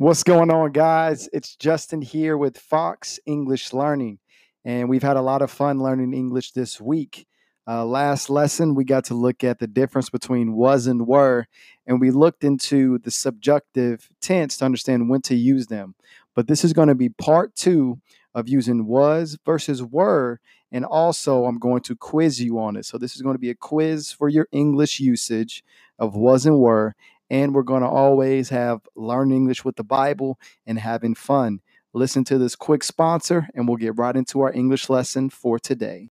What's going on, guys? It's Justin here with Fox English Learning, and we've had a lot of fun learning English this week. Uh, last lesson, we got to look at the difference between was and were, and we looked into the subjunctive tense to understand when to use them. But this is going to be part two of using was versus were, and also I'm going to quiz you on it. So, this is going to be a quiz for your English usage of was and were, and we're going to always have learn English with the Bible and having fun. Listen to this quick sponsor, and we'll get right into our English lesson for today.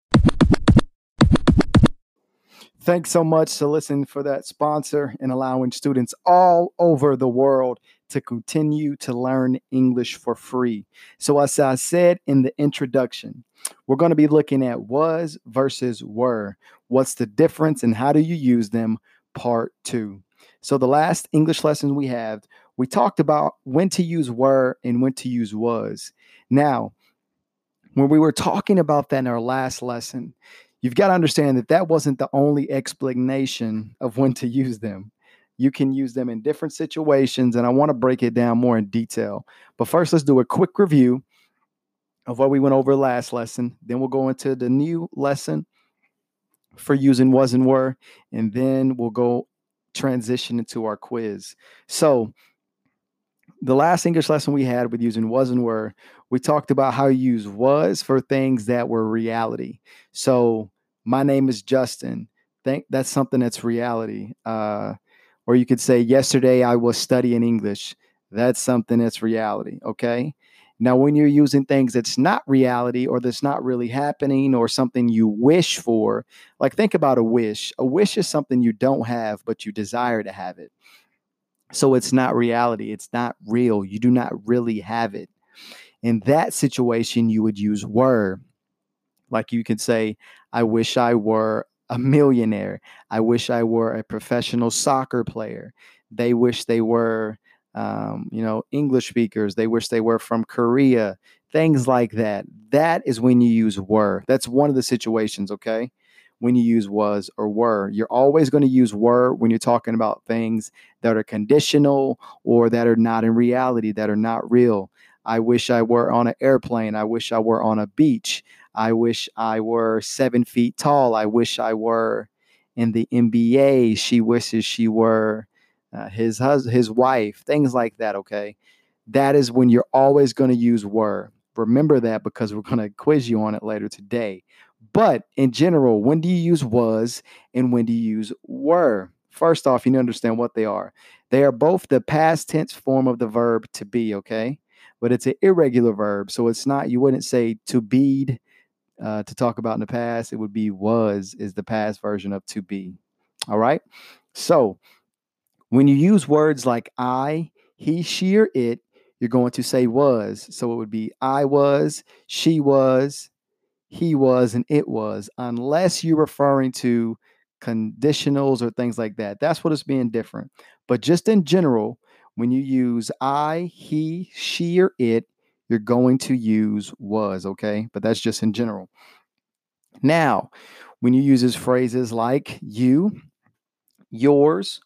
Thanks so much to listen for that sponsor and allowing students all over the world to continue to learn English for free. So, as I said in the introduction, we're going to be looking at was versus were. What's the difference and how do you use them? Part two. So the last English lesson we had, we talked about when to use were and when to use was. Now, when we were talking about that in our last lesson, you've got to understand that that wasn't the only explanation of when to use them. You can use them in different situations, and I want to break it down more in detail. But first, let's do a quick review of what we went over last lesson. Then we'll go into the new lesson for using was and were, and then we'll go transition into our quiz. So, the last English lesson we had with using was and were, we talked about how you use was for things that were reality. So, my name is Justin. Think that's something that's reality. Uh, or you could say, yesterday I was studying English. That's something that's reality. Okay. Now, when you're using things that's not reality or that's not really happening or something you wish for, like think about a wish. A wish is something you don't have, but you desire to have it. So it's not reality. It's not real. You do not really have it. In that situation, you would use were. Like you could say, I wish I were a millionaire. I wish I were a professional soccer player. They wish they were um, you know, English speakers, they wish they were from Korea, things like that. That is when you use were. That's one of the situations, okay? When you use was or were. You're always going to use were when you're talking about things that are conditional or that are not in reality, that are not real. I wish I were on an airplane. I wish I were on a beach. I wish I were seven feet tall. I wish I were in the NBA. She wishes she were uh, his hus- his wife, things like that. Okay, that is when you're always going to use were. Remember that because we're going to quiz you on it later today. But in general, when do you use was and when do you use were? First off, you need to understand what they are. They are both the past tense form of the verb to be, okay? But it's an irregular verb. So it's not, you wouldn't say to be uh, to talk about in the past. It would be was is the past version of to be. All right. So when you use words like I, he, she, or it, you're going to say was. So it would be I was, she was, he was, and it was, unless you're referring to conditionals or things like that. That's what it's being different. But just in general, when you use I, he, she, or it, you're going to use was, okay? But that's just in general. Now, when you use phrases like you, yours,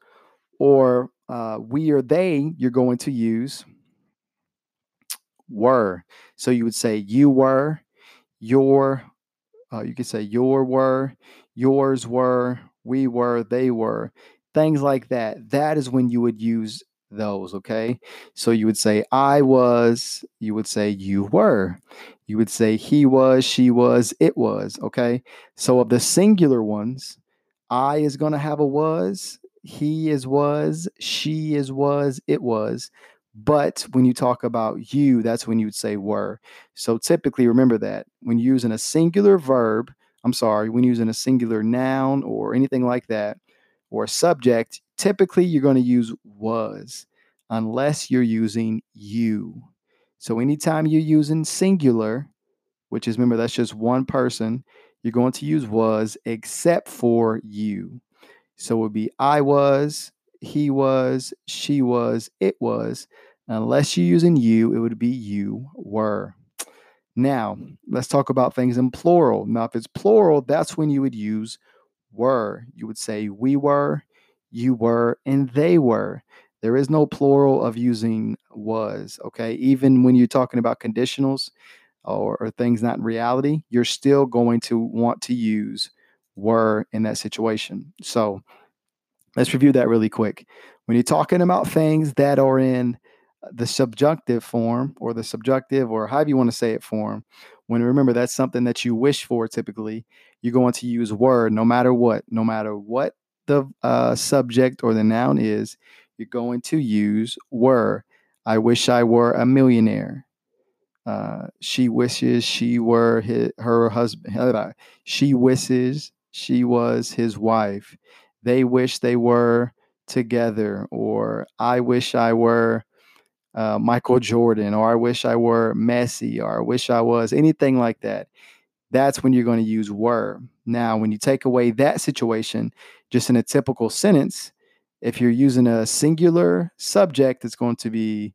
or uh, we or they, you're going to use were. So you would say you were, your, uh, you could say your were, yours were, we were, they were, things like that. That is when you would use those, okay? So you would say I was, you would say you were. You would say he was, she was, it was, okay? So of the singular ones, I is going to have a was, he is was, she is was, it was. But when you talk about you, that's when you would say were. So typically remember that when using a singular verb, I'm sorry, when using a singular noun or anything like that, or a subject, typically you're going to use was unless you're using you. So anytime you're using singular, which is remember that's just one person, you're going to use was except for you. So it would be I was, he was, she was, it was. Unless you're using you, it would be you were. Now, mm. let's talk about things in plural. Now, if it's plural, that's when you would use were. You would say we were, you were, and they were. There is no plural of using was. Okay. Even when you're talking about conditionals or, or things not in reality, you're still going to want to use were in that situation. So let's review that really quick. When you're talking about things that are in the subjunctive form or the subjunctive or however you want to say it form, when remember that's something that you wish for typically, you're going to use were no matter what, no matter what the uh, subject or the noun is, you're going to use were. I wish I were a millionaire. Uh, she wishes she were his, her husband. She wishes she was his wife. They wish they were together. Or I wish I were uh, Michael Jordan. Or I wish I were Messi. Or I wish I was anything like that. That's when you're going to use were. Now, when you take away that situation, just in a typical sentence, if you're using a singular subject, it's going to be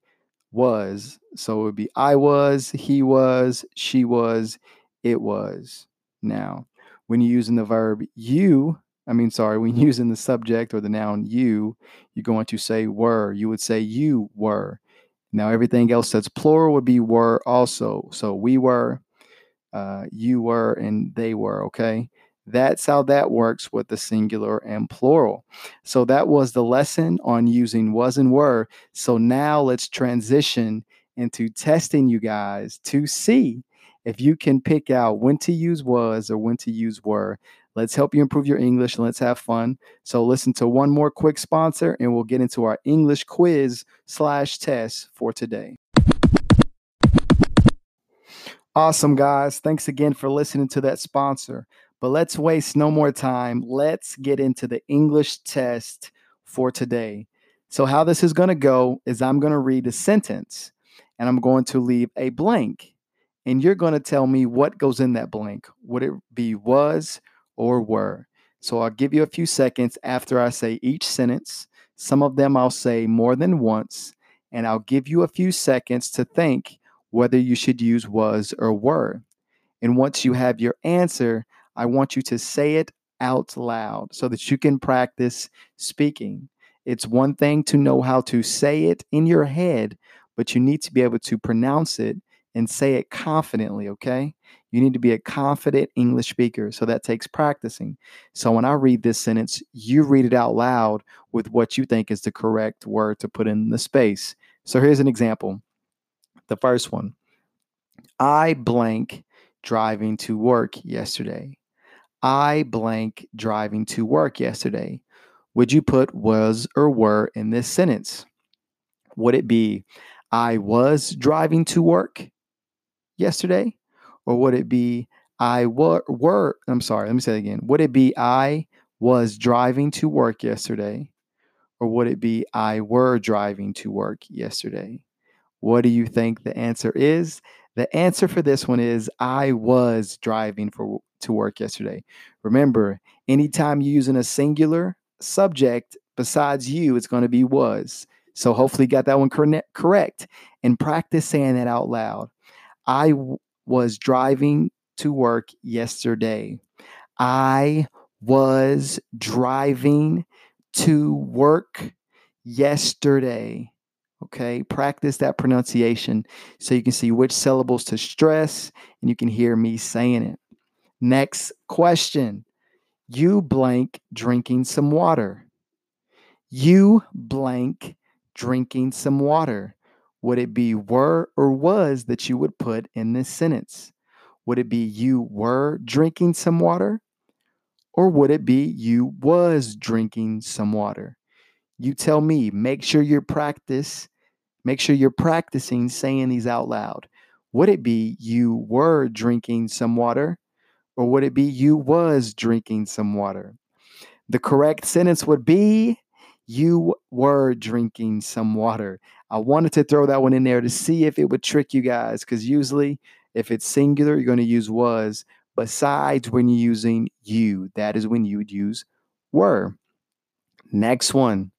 was. So it would be I was, he was, she was, it was. Now, when you're using the verb you, I mean, sorry, when you're using the subject or the noun you, you're going to say were. You would say you were. Now, everything else that's plural would be were also. So we were, uh, you were, and they were, okay? That's how that works with the singular and plural. So that was the lesson on using was and were. So now let's transition into testing you guys to see if you can pick out when to use was or when to use were. Let's help you improve your English and let's have fun. So listen to one more quick sponsor and we'll get into our English quiz slash test for today. Awesome, guys. Thanks again for listening to that sponsor. But let's waste no more time. Let's get into the English test for today. So, how this is going to go is I'm going to read a sentence and I'm going to leave a blank. And you're going to tell me what goes in that blank. Would it be was or were? So, I'll give you a few seconds after I say each sentence. Some of them I'll say more than once. And I'll give you a few seconds to think whether you should use was or were. And once you have your answer, I want you to say it out loud so that you can practice speaking. It's one thing to know how to say it in your head, but you need to be able to pronounce it and say it confidently, okay? You need to be a confident English speaker. So that takes practicing. So when I read this sentence, you read it out loud with what you think is the correct word to put in the space. So here's an example. The first one I blank driving to work yesterday. I blank driving to work yesterday. Would you put was or were in this sentence? Would it be I was driving to work yesterday? Or would it be I were, were I'm sorry, let me say it again. Would it be I was driving to work yesterday? Or would it be I were driving to work yesterday? What do you think the answer is? The answer for this one is I was driving for to work yesterday. Remember, anytime you're using a singular subject besides you, it's going to be was. So hopefully you got that one correct and practice saying that out loud. I w- was driving to work yesterday. I was driving to work yesterday. Okay, practice that pronunciation so you can see which syllables to stress and you can hear me saying it. Next question. You blank drinking some water. You blank drinking some water. Would it be were or was that you would put in this sentence? Would it be you were drinking some water? Or would it be you was drinking some water? You tell me, make sure you practice, make sure you're practicing saying these out loud. Would it be you were drinking some water? Or would it be you was drinking some water? The correct sentence would be you were drinking some water. I wanted to throw that one in there to see if it would trick you guys because usually if it's singular, you're going to use was. Besides when you're using you, that is when you would use were. Next one.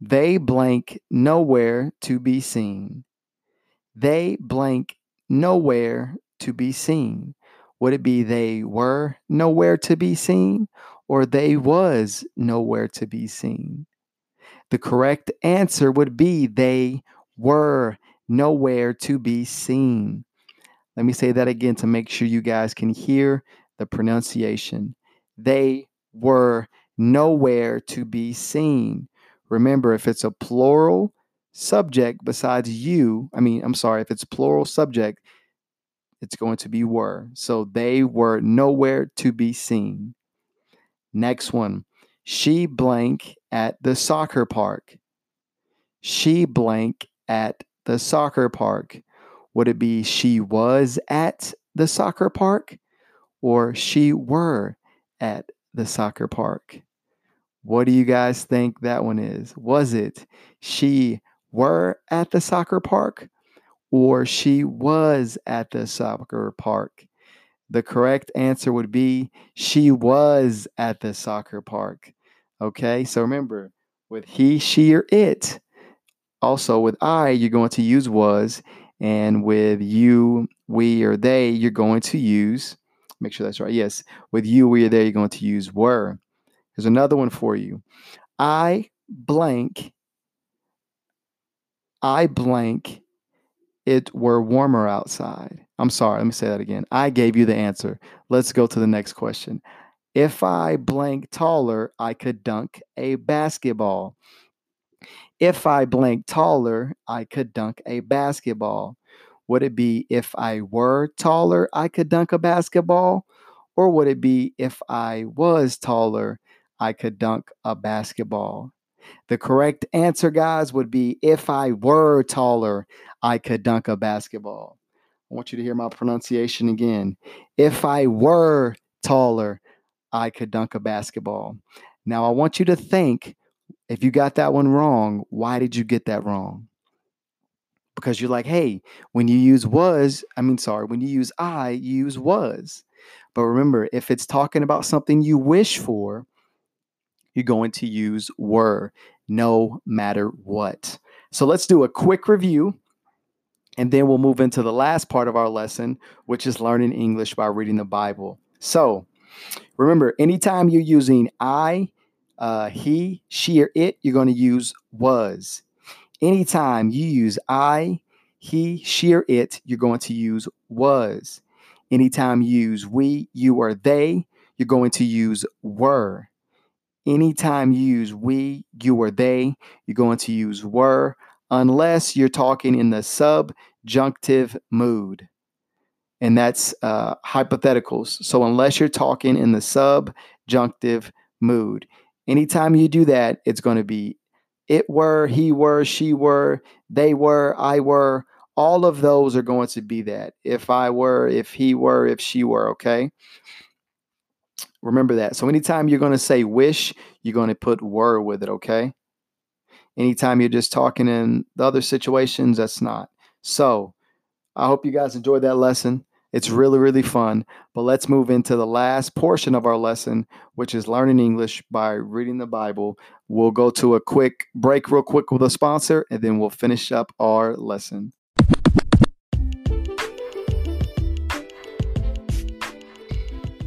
They blank nowhere to be seen. They blank nowhere to be seen. Would it be they were nowhere to be seen or they was nowhere to be seen? The correct answer would be they were nowhere to be seen. Let me say that again to make sure you guys can hear the pronunciation. They were nowhere to be seen. Remember, if it's a plural subject besides you, I mean, I'm sorry, if it's plural subject, it's going to be were. So they were nowhere to be seen. Next one. She blank at the soccer park. She blank at the soccer park. Would it be she was at the soccer park or she were at the soccer park? What do you guys think that one is? Was it she were at the soccer park or she was at the soccer park? The correct answer would be she was at the soccer park. Okay, so remember with he, she, or it. Also with I, you're going to use was, and with you, we, or they, you're going to use, make sure that's right. Yes, with you, we, or they, you're going to use were. Here's another one for you. I blank, I blank it were warmer outside. I'm sorry, let me say that again. I gave you the answer. Let's go to the next question. If I blank taller, I could dunk a basketball. If I blank taller, I could dunk a basketball. Would it be if I were taller, I could dunk a basketball? Or would it be if I was taller, I could dunk a basketball? The correct answer, guys, would be if I were taller, I could dunk a basketball. I want you to hear my pronunciation again. If I were taller, I could dunk a basketball. Now, I want you to think if you got that one wrong, why did you get that wrong? Because you're like, hey, when you use was, I mean, sorry, when you use I, you use was. But remember, if it's talking about something you wish for, you're going to use were no matter what. So let's do a quick review and then we'll move into the last part of our lesson, which is learning English by reading the Bible. So remember, anytime you're using I, uh, he, she, or it, you're going to use was. Anytime you use I, he, she, or it, you're going to use was. Anytime you use we, you, or they, you're going to use were. Anytime you use we, you, or they, you're going to use were, unless you're talking in the subjunctive mood. And that's uh, hypotheticals. So, unless you're talking in the subjunctive mood, anytime you do that, it's going to be it were, he were, she were, they were, I were. All of those are going to be that. If I were, if he were, if she were, okay? Remember that. So anytime you're going to say wish, you're going to put were with it, okay? Anytime you're just talking in the other situations, that's not. So I hope you guys enjoyed that lesson. It's really, really fun. But let's move into the last portion of our lesson, which is learning English by reading the Bible. We'll go to a quick break, real quick, with a sponsor, and then we'll finish up our lesson.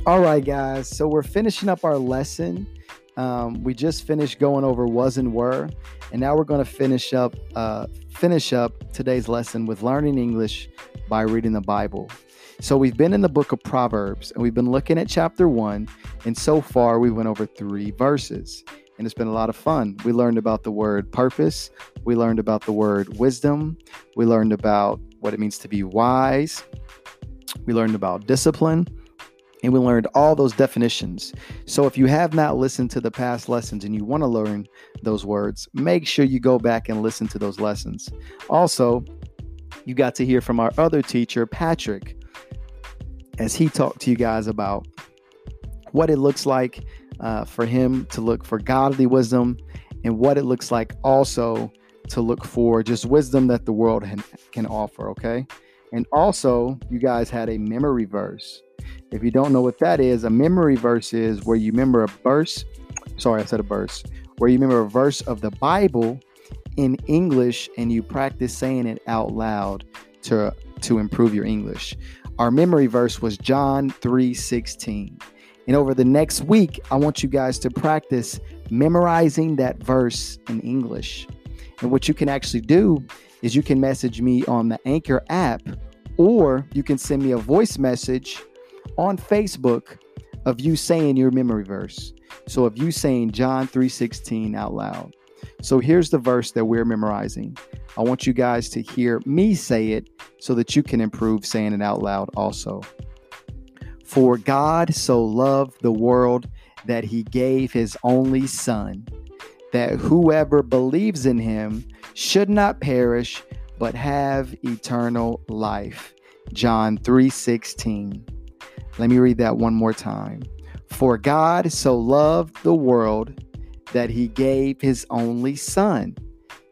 All right, guys. So we're finishing up our lesson. Um, we just finished going over was and were, and now we're going to finish up uh, finish up today's lesson with learning English by reading the Bible. So we've been in the book of Proverbs, and we've been looking at chapter one, and so far we went over three verses, and it's been a lot of fun. We learned about the word purpose, we learned about the word wisdom, we learned about what it means to be wise, we learned about discipline and we learned all those definitions. So if you have not listened to the past lessons and you want to learn those words, make sure you go back and listen to those lessons. Also, you got to hear from our other teacher, Patrick, as he talked to you guys about what it looks like uh, for him to look for godly wisdom and what it looks like also to look for just wisdom that the world can offer, okay? And also, you guys had a memory verse if you don't know what that is, a memory verse is where you remember a verse. Sorry, I said a verse. Where you remember a verse of the Bible in English and you practice saying it out loud to to improve your English. Our memory verse was John 3:16. And over the next week, I want you guys to practice memorizing that verse in English. And what you can actually do is you can message me on the Anchor app or you can send me a voice message on Facebook of you saying your memory verse. So of you saying John 3:16 out loud. So here's the verse that we're memorizing. I want you guys to hear me say it so that you can improve saying it out loud also. For God so loved the world that he gave his only son that whoever believes in him should not perish but have eternal life. John 3:16. Let me read that one more time. For God so loved the world that he gave his only son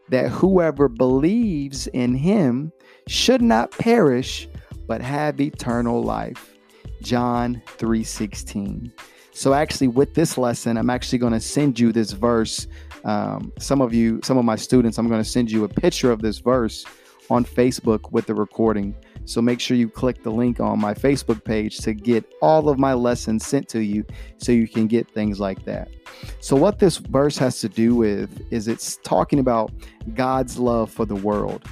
that whoever believes in him should not perish but have eternal life. John 3:16. So actually with this lesson I'm actually going to send you this verse um, some of you, some of my students, I'm going to send you a picture of this verse on Facebook with the recording. So make sure you click the link on my Facebook page to get all of my lessons sent to you so you can get things like that. So, what this verse has to do with is it's talking about God's love for the world,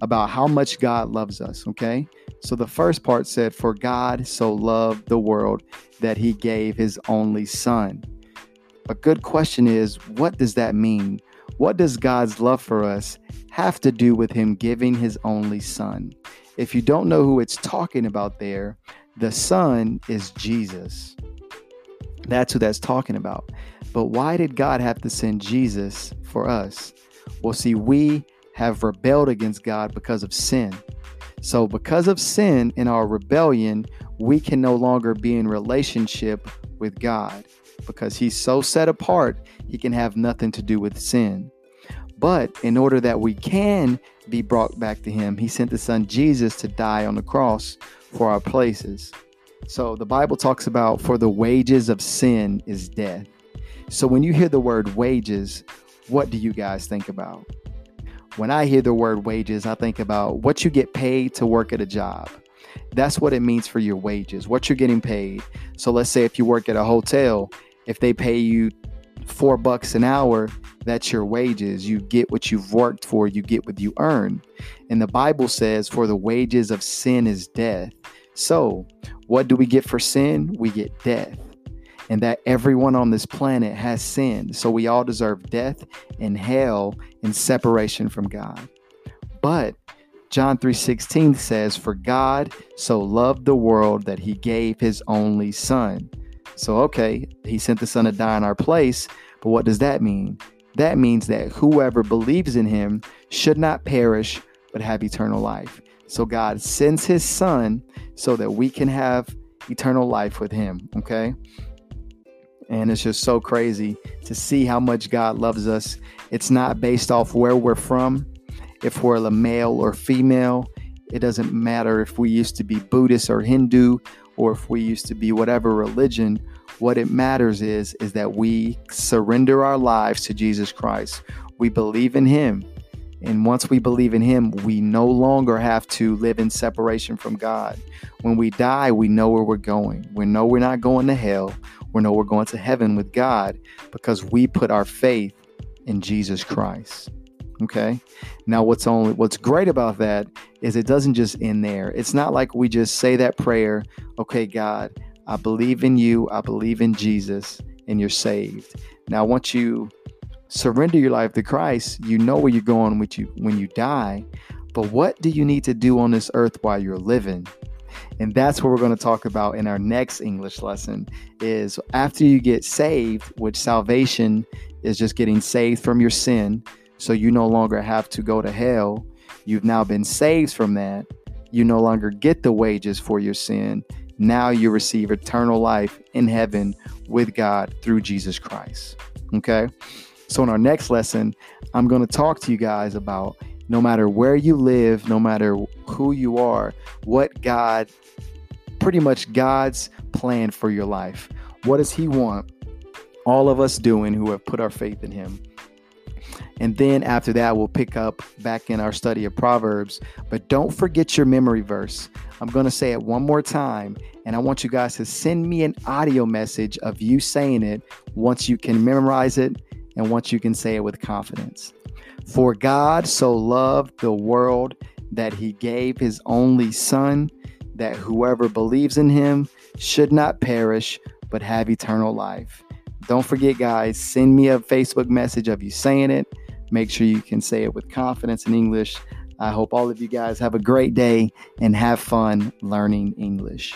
about how much God loves us, okay? So, the first part said, For God so loved the world that he gave his only son a good question is what does that mean? What does God's love for us have to do with Him giving His only Son? If you don't know who it's talking about there, the Son is Jesus. That's who that's talking about. But why did God have to send Jesus for us? Well, see, we have rebelled against God because of sin. So, because of sin in our rebellion, we can no longer be in relationship with God because he's so set apart, he can have nothing to do with sin. But in order that we can be brought back to him, he sent the son Jesus to die on the cross for our places. So the Bible talks about for the wages of sin is death. So when you hear the word wages, what do you guys think about? When I hear the word wages, I think about what you get paid to work at a job. That's what it means for your wages, what you're getting paid. So let's say if you work at a hotel if they pay you four bucks an hour, that's your wages. You get what you've worked for, you get what you earn. And the Bible says, For the wages of sin is death. So, what do we get for sin? We get death. And that everyone on this planet has sinned. So, we all deserve death and hell and separation from God. But John 3:16 says, "For God so loved the world that he gave his only son." So, okay, he sent the son to die in our place. But what does that mean? That means that whoever believes in him should not perish, but have eternal life. So, God sends his son so that we can have eternal life with him. Okay. And it's just so crazy to see how much God loves us. It's not based off where we're from, if we're a male or female. It doesn't matter if we used to be Buddhist or Hindu or if we used to be whatever religion what it matters is is that we surrender our lives to Jesus Christ. We believe in him. And once we believe in him, we no longer have to live in separation from God. When we die, we know where we're going. We know we're not going to hell. We know we're going to heaven with God because we put our faith in Jesus Christ. Okay. Now what's only what's great about that is it doesn't just end there. It's not like we just say that prayer, okay, God, I believe in you, I believe in Jesus, and you're saved. Now, once you surrender your life to Christ, you know where you're going with you when you die. But what do you need to do on this earth while you're living? And that's what we're going to talk about in our next English lesson is after you get saved, which salvation is just getting saved from your sin, so you no longer have to go to hell. You've now been saved from that. You no longer get the wages for your sin now you receive eternal life in heaven with God through Jesus Christ. Okay. So, in our next lesson, I'm going to talk to you guys about no matter where you live, no matter who you are, what God, pretty much God's plan for your life. What does He want all of us doing who have put our faith in Him? And then after that, we'll pick up back in our study of Proverbs. But don't forget your memory verse. I'm going to say it one more time. And I want you guys to send me an audio message of you saying it once you can memorize it and once you can say it with confidence. For God so loved the world that he gave his only Son, that whoever believes in him should not perish, but have eternal life. Don't forget, guys, send me a Facebook message of you saying it. Make sure you can say it with confidence in English. I hope all of you guys have a great day and have fun learning English.